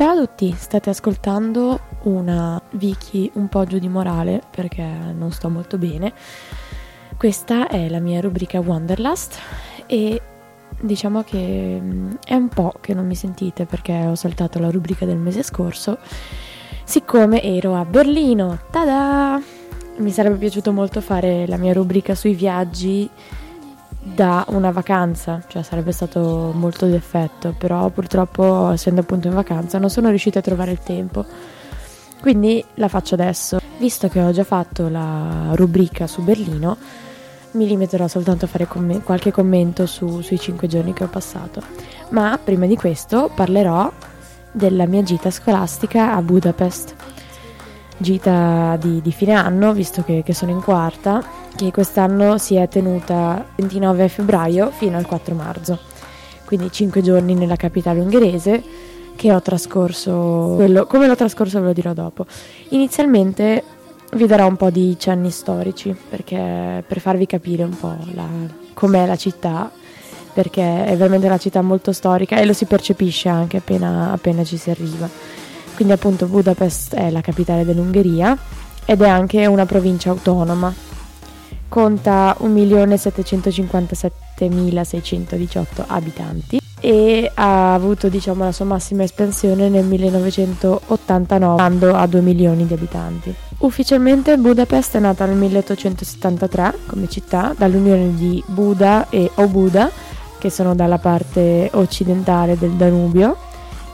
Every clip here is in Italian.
Ciao a tutti, state ascoltando una Vicky un po' giù di morale perché non sto molto bene. Questa è la mia rubrica Wanderlust e diciamo che mm, è un po' che non mi sentite perché ho saltato la rubrica del mese scorso, siccome ero a Berlino. Tada! Mi sarebbe piaciuto molto fare la mia rubrica sui viaggi da una vacanza, cioè sarebbe stato molto d'effetto, però purtroppo essendo appunto in vacanza non sono riuscita a trovare il tempo. Quindi la faccio adesso. Visto che ho già fatto la rubrica su Berlino, mi limiterò soltanto a fare com- qualche commento su- sui cinque giorni che ho passato. Ma prima di questo parlerò della mia gita scolastica a Budapest. Gita di, di fine anno, visto che, che sono in quarta, che quest'anno si è tenuta 29 febbraio fino al 4 marzo. Quindi cinque giorni nella capitale ungherese che ho trascorso, quello, come l'ho trascorso ve lo dirò dopo. Inizialmente vi darò un po' di cenni storici perché, per farvi capire un po' la, com'è la città, perché è veramente una città molto storica e lo si percepisce anche appena, appena ci si arriva. Quindi appunto Budapest è la capitale dell'Ungheria ed è anche una provincia autonoma. Conta 1.757.618 abitanti e ha avuto diciamo, la sua massima espansione nel 1989, andando a 2 milioni di abitanti. Ufficialmente Budapest è nata nel 1873 come città dall'unione di Buda e Obuda, che sono dalla parte occidentale del Danubio,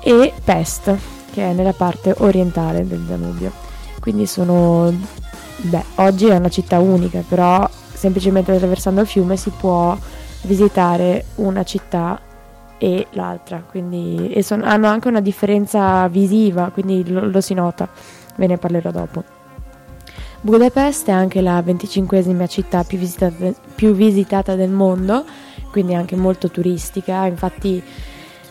e Pest, che è nella parte orientale del Danubio. Quindi sono, beh, oggi è una città unica, però semplicemente attraversando il fiume si può visitare una città e l'altra, quindi e son, hanno anche una differenza visiva, quindi lo, lo si nota, ve ne parlerò dopo. Budapest è anche la 25esima città più visitata, più visitata del mondo, quindi anche molto turistica, infatti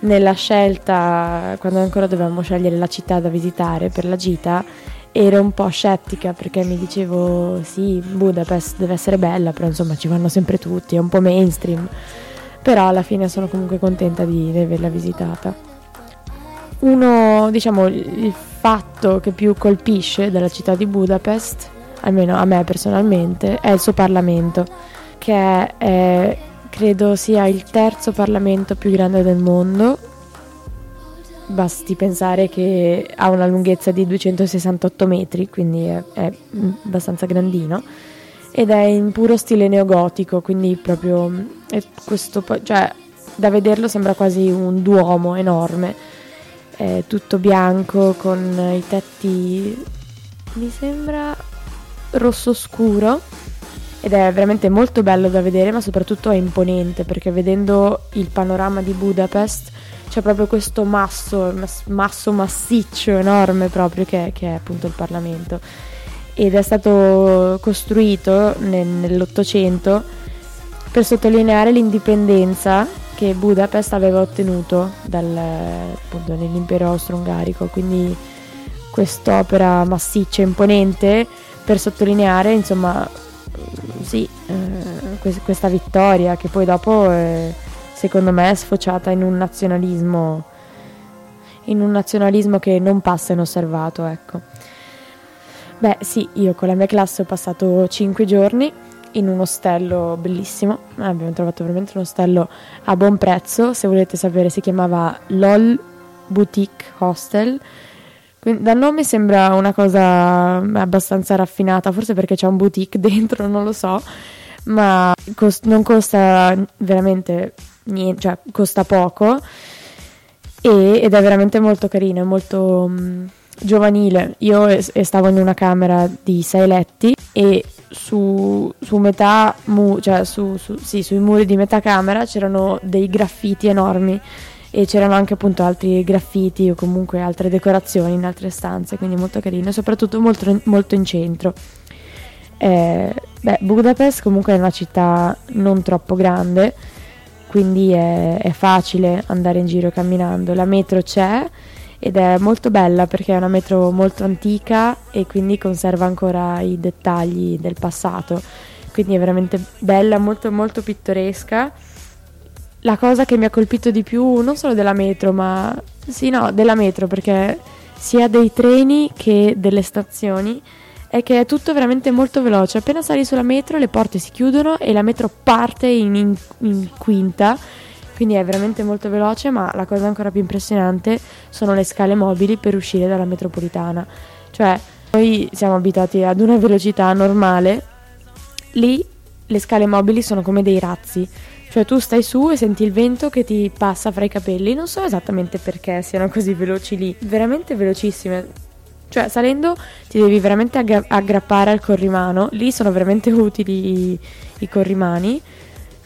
nella scelta, quando ancora dovevamo scegliere la città da visitare per la gita, ero un po' scettica perché mi dicevo sì, Budapest deve essere bella, però insomma ci vanno sempre tutti, è un po' mainstream però alla fine sono comunque contenta di, averla visitata. Uno, diciamo, il fatto che più colpisce della città di Budapest, almeno a me personalmente, è il suo Parlamento, che è, credo sia il terzo Parlamento più grande del mondo. Basti pensare che ha una lunghezza di 268 metri, quindi è, è abbastanza grandino. Ed è in puro stile neogotico, quindi proprio questo, cioè, da vederlo sembra quasi un duomo enorme, è tutto bianco con i tetti, mi sembra rosso scuro ed è veramente molto bello da vedere, ma soprattutto è imponente perché vedendo il panorama di Budapest c'è proprio questo masso, masso massiccio enorme proprio che, che è appunto il Parlamento. Ed è stato costruito nel, nell'Ottocento per sottolineare l'indipendenza che Budapest aveva ottenuto dal, appunto, nell'impero austro-ungarico, quindi quest'opera massiccia imponente per sottolineare insomma sì, eh, questa vittoria che poi dopo eh, secondo me è sfociata in un nazionalismo in un nazionalismo che non passa inosservato ecco. Beh sì, io con la mia classe ho passato 5 giorni in un ostello bellissimo, abbiamo trovato veramente un ostello a buon prezzo, se volete sapere si chiamava LOL Boutique Hostel. Quindi, dal nome sembra una cosa abbastanza raffinata, forse perché c'è un boutique dentro, non lo so, ma cost- non costa veramente niente, cioè costa poco e- ed è veramente molto carino, è molto... Mh, mm, giovanile. Io stavo in una camera di sei letti e su, su metà, mu- cioè su, su, sì, sui muri di metà camera c'erano dei graffiti enormi e c'erano anche appunto altri graffiti o comunque altre decorazioni in altre stanze, quindi molto carino soprattutto molto, molto in centro. Eh, beh, Budapest comunque è una città non troppo grande, quindi è, è facile andare in giro camminando. La metro c'è ed è molto bella perché è una metro molto antica e quindi conserva ancora i dettagli del passato, quindi è veramente bella, molto molto pittoresca. La cosa che mi ha colpito di più, non solo della metro, ma sì, no, della metro, perché sia dei treni che delle stazioni, è che è tutto veramente molto veloce. Appena sali sulla metro, le porte si chiudono e la metro parte in, in, in quinta. Quindi è veramente molto veloce, ma la cosa ancora più impressionante sono le scale mobili per uscire dalla metropolitana. Cioè, noi siamo abituati ad una velocità normale, lì le scale mobili sono come dei razzi cioè tu stai su e senti il vento che ti passa fra i capelli, non so esattamente perché siano così veloci lì, veramente velocissime. Cioè salendo ti devi veramente aggra- aggrappare al corrimano, lì sono veramente utili i, i corrimani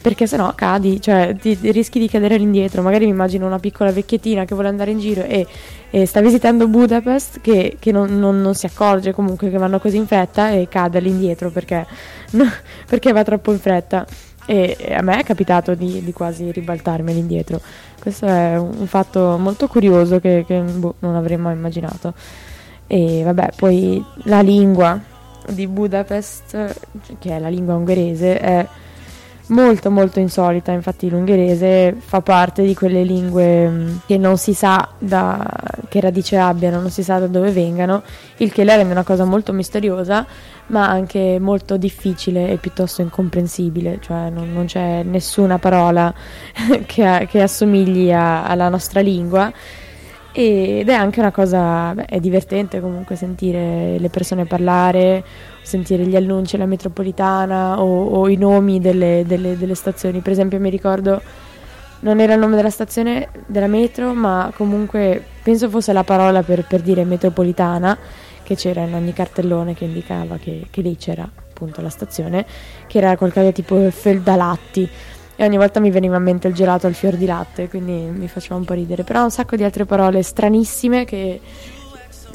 perché sennò cadi, cioè ti, rischi di cadere all'indietro. Magari mi immagino una piccola vecchiettina che vuole andare in giro e, e sta visitando Budapest che, che non, non, non, si accorge comunque che vanno così in fretta e cade all'indietro perché, no, perché va troppo in fretta e a me è capitato di, di quasi ribaltarmi all'indietro. Questo è un fatto molto curioso che, che boh, non avrei mai immaginato. E vabbè, poi la lingua di Budapest, che è la lingua ungherese, è molto molto insolita, infatti l'ungherese fa parte di quelle lingue mm, che non si sa da che radice abbiano, non si sa da dove vengano, il che la rende una cosa molto misteriosa, ma anche molto difficile e piuttosto incomprensibile, cioè non, non c'è nessuna parola che, che assomigli a, alla nostra lingua ed è anche una cosa, beh, è divertente comunque sentire le persone parlare, sentire gli annunci alla metropolitana o, o i nomi delle, delle, delle, stazioni. Per esempio mi ricordo, non era il nome della stazione della metro, ma comunque penso fosse la parola per, per dire metropolitana, che c'era in ogni cartellone che indicava che, che lì c'era appunto la stazione, che era qualcosa tipo Feldalatti e ogni volta mi veniva in mente il gelato al fior di latte, quindi mi faceva un po' ridere. Però un sacco di altre parole stranissime che...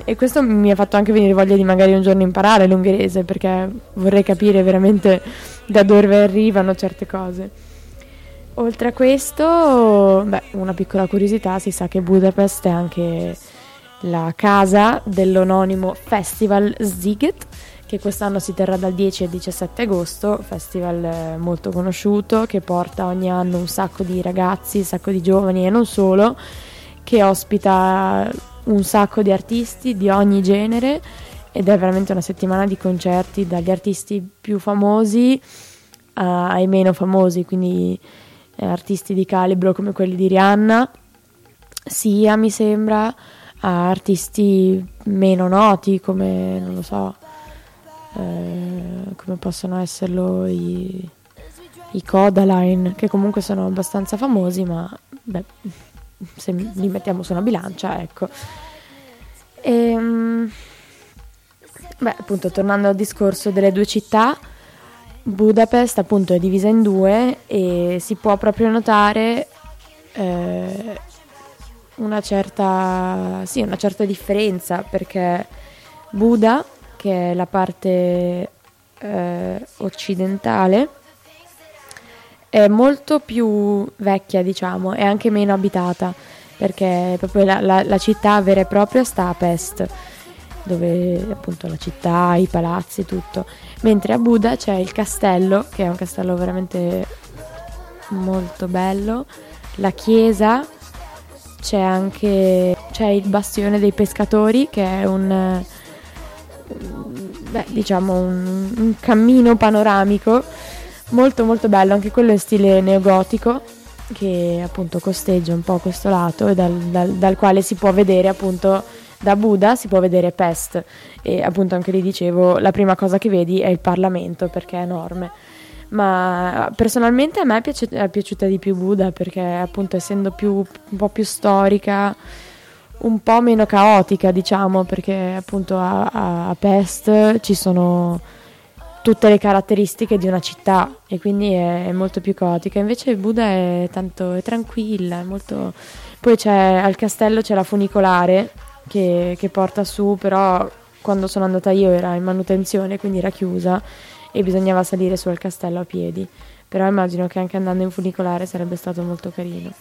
E questo mi ha fatto anche venire voglia di magari un giorno imparare l'ungherese, perché vorrei capire veramente da dove arrivano certe cose. Oltre a questo, beh, una piccola curiosità, si sa che Budapest è anche la casa dell'anonimo Festival Ziget, che quest'anno si terrà dal 10 al 17 agosto, festival eh, molto conosciuto che porta ogni anno un sacco di ragazzi, un sacco di giovani e non solo, che ospita un sacco di artisti di ogni genere ed è veramente una settimana di concerti dagli artisti più famosi ai meno famosi, quindi eh, artisti di calibro come quelli di Rihanna, sia mi sembra a artisti meno noti come non lo so eh, come possono esserlo i, i Codaline, che comunque sono abbastanza famosi, ma beh, se li mettiamo su una bilancia, ecco. E, ehm, beh, appunto, tornando al discorso delle due città, Budapest appunto è divisa in due e si può proprio notare eh, una, certa, sì, una certa differenza perché Buda che è la parte eh, occidentale, è molto più vecchia, diciamo, e anche meno abitata, perché proprio la, la, la città vera e propria sta a Pest, dove appunto la città, i palazzi, tutto. Mentre a Buda c'è il castello, che è un castello veramente molto bello, la chiesa, c'è anche c'è il bastione dei pescatori, che è un beh, diciamo un, un cammino panoramico molto molto bello, anche quello in stile neogotico che appunto costeggia un po' questo lato e dal, dal, dal, quale si può vedere appunto da Buda si può vedere Pest. E appunto anche lì dicevo la prima cosa che vedi è il Parlamento perché è enorme. Ma personalmente a me è, piaci- è piaciuta di più Buda perché appunto essendo più, un po' più storica un po' meno caotica, diciamo, perché appunto a, a, Pest ci sono tutte le caratteristiche di una città e quindi è, è molto più caotica. Invece Buda è tanto è tranquilla, è molto... Poi al castello c'è la funicolare che, che porta su, però quando sono andata io era in manutenzione, quindi era chiusa e bisognava salire su al castello a piedi. Però immagino che anche andando in funicolare sarebbe stato molto carino.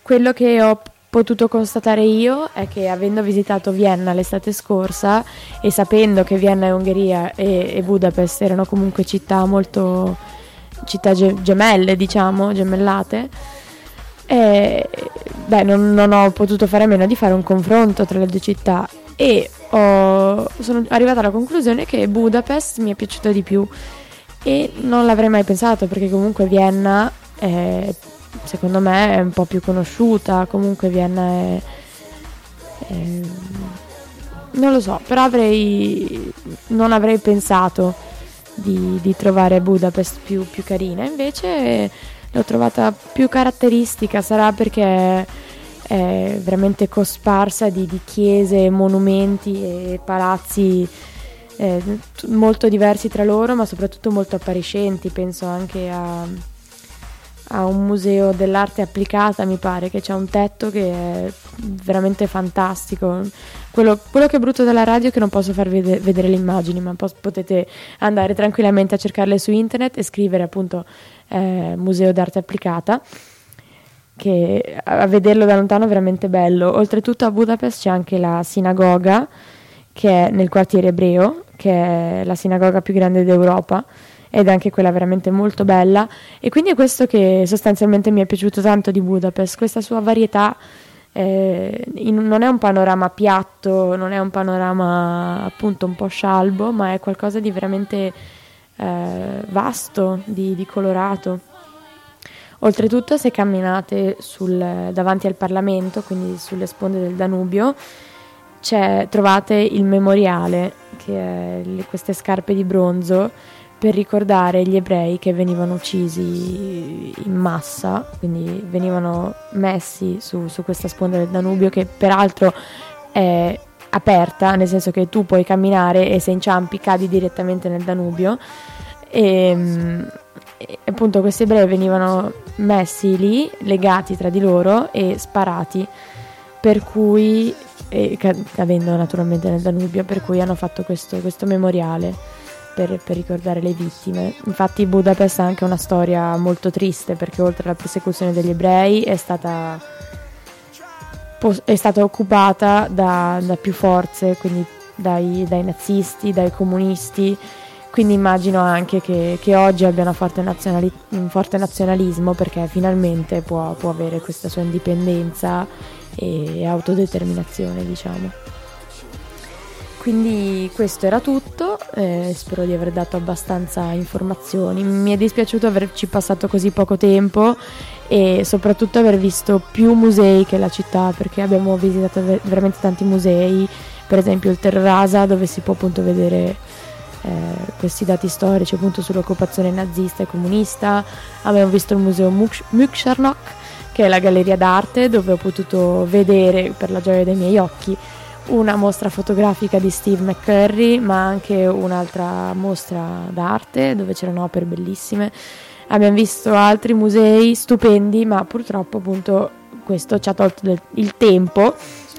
Quello che ho potuto constatare io è che avendo visitato Vienna l'estate scorsa e sapendo che Vienna e Ungheria e, e Budapest erano comunque città molto città ge- gemelle, diciamo, gemellate. E beh, non, non, ho potuto fare a meno di fare un confronto tra le due città e ho, sono arrivata alla conclusione che Budapest mi è piaciuta di più e non l'avrei mai pensato perché comunque Vienna è, secondo me è un po' più conosciuta, comunque Vienna è, è non lo so, però avrei non avrei pensato di, di trovare Budapest più, più carina, invece l'ho trovata più caratteristica, sarà perché è veramente cosparsa di, di chiese, monumenti e palazzi eh, molto diversi tra loro, ma soprattutto molto appariscenti. Penso anche a, a, un museo dell'arte applicata, mi pare, che c'è un tetto che è veramente fantastico. Quello, quello che è brutto della radio è che non posso farvi vede- vedere le immagini, ma pos- potete andare tranquillamente a cercarle su internet e scrivere appunto eh, Museo d'arte applicata che a vederlo da lontano è veramente bello. Oltretutto a Budapest c'è anche la sinagoga che è nel quartiere ebreo, che è la sinagoga più grande d'Europa ed è anche quella veramente molto bella e quindi è questo che sostanzialmente mi è piaciuto tanto di Budapest, questa sua varietà eh, in, non è un panorama piatto, non è un panorama appunto un po' scialbo, ma è qualcosa di veramente eh, vasto, di, di, colorato. Oltretutto, se camminate sul, davanti al Parlamento, quindi sulle sponde del Danubio, trovate il memoriale, che è le, queste scarpe di bronzo per ricordare gli ebrei che venivano uccisi in massa, quindi venivano messi su, su questa sponda del Danubio che peraltro è aperta, nel senso che tu puoi camminare e se inciampi cadi direttamente nel Danubio. E, e appunto questi ebrei venivano messi lì, legati tra di loro e sparati, per cui, cadendo naturalmente nel Danubio, per cui hanno fatto questo, questo memoriale per, per, ricordare le vittime. Infatti Budapest ha anche una storia molto triste perché oltre alla persecuzione degli ebrei è stata, è stata occupata da, da, più forze, quindi dai, dai, nazisti, dai comunisti. Quindi immagino anche che, che oggi abbia forte nazionali- un forte nazionalismo perché finalmente può, può avere questa sua indipendenza e autodeterminazione, diciamo. Quindi questo era tutto, eh, spero di aver dato abbastanza informazioni. Mi è dispiaciuto averci passato così poco tempo e soprattutto aver visto più musei che la città perché abbiamo visitato veramente tanti musei, per esempio il Terrasa dove si può appunto vedere eh, questi dati storici appunto sull'occupazione nazista e comunista, abbiamo visto il museo Mükcharnok che è la galleria d'arte dove ho potuto vedere per la gioia dei miei occhi una mostra fotografica di Steve McCurry, ma anche un'altra mostra d'arte dove c'erano opere bellissime. Abbiamo visto altri musei stupendi, ma purtroppo appunto questo ci ha tolto il tempo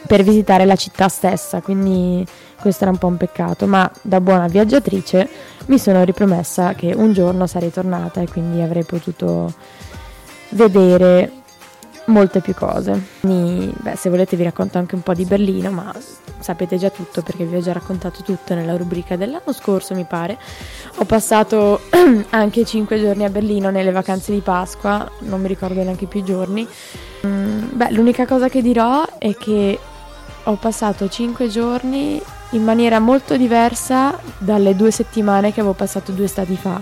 per visitare la città stessa, quindi questo era un po' un peccato, ma da buona viaggiatrice mi sono ripromessa che un giorno sarei tornata e quindi avrei potuto vedere molte più cose. Quindi, beh, se volete vi racconto anche un po' di Berlino, ma sapete già tutto perché vi ho già raccontato tutto nella rubrica dell'anno scorso, mi pare. Ho passato anche 5 giorni a Berlino nelle vacanze di Pasqua, non mi ricordo neanche più i giorni. Mm, beh, l'unica cosa che dirò è che ho passato 5 giorni in maniera molto diversa dalle due settimane che avevo passato due stati fa.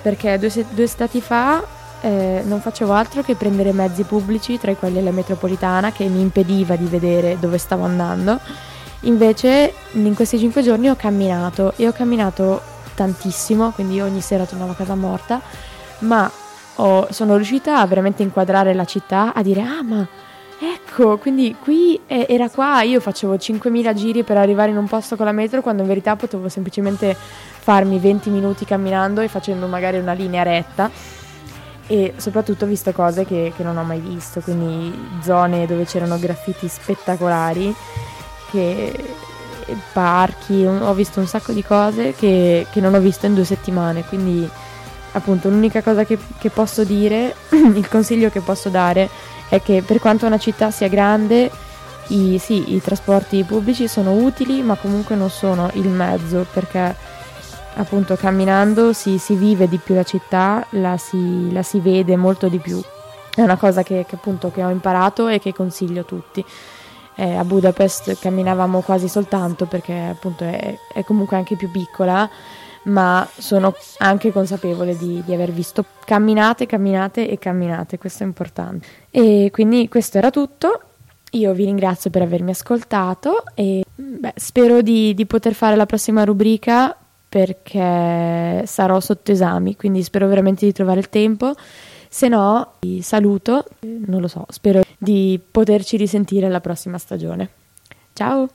Perché due, se- due stati fa eh, non facevo altro che prendere mezzi pubblici, tra i quali la metropolitana, che mi impediva di vedere dove stavo andando. Invece in questi cinque giorni ho camminato e ho camminato tantissimo, quindi ogni sera tornavo a casa morta, ma ho, sono riuscita a veramente inquadrare la città, a dire ah ma ecco, quindi qui era qua, io facevo 5.000 giri per arrivare in un posto con la metro quando in verità potevo semplicemente farmi 20 minuti camminando e facendo magari una linea retta e soprattutto ho visto cose che, che, non ho mai visto, quindi zone dove c'erano graffiti spettacolari, che, parchi, ho visto un sacco di cose che, che, non ho visto in due settimane, quindi appunto l'unica cosa che, che posso dire, il consiglio che posso dare è che per quanto una città sia grande, i, sì, i trasporti pubblici sono utili, ma comunque non sono il mezzo perché appunto camminando si, si vive di più la città, la si, la si, vede molto di più. È una cosa che, che, appunto che ho imparato e che consiglio a tutti. Eh, a Budapest camminavamo quasi soltanto perché appunto è, è, comunque anche più piccola, ma sono anche consapevole di, di aver visto camminate, camminate e camminate, questo è importante. E quindi questo era tutto. Io vi ringrazio per avermi ascoltato e beh, spero di, di poter fare la prossima rubrica perché sarò sotto esami, quindi spero veramente di trovare il tempo. Se no, vi saluto, non lo so, spero di poterci risentire alla prossima stagione. Ciao!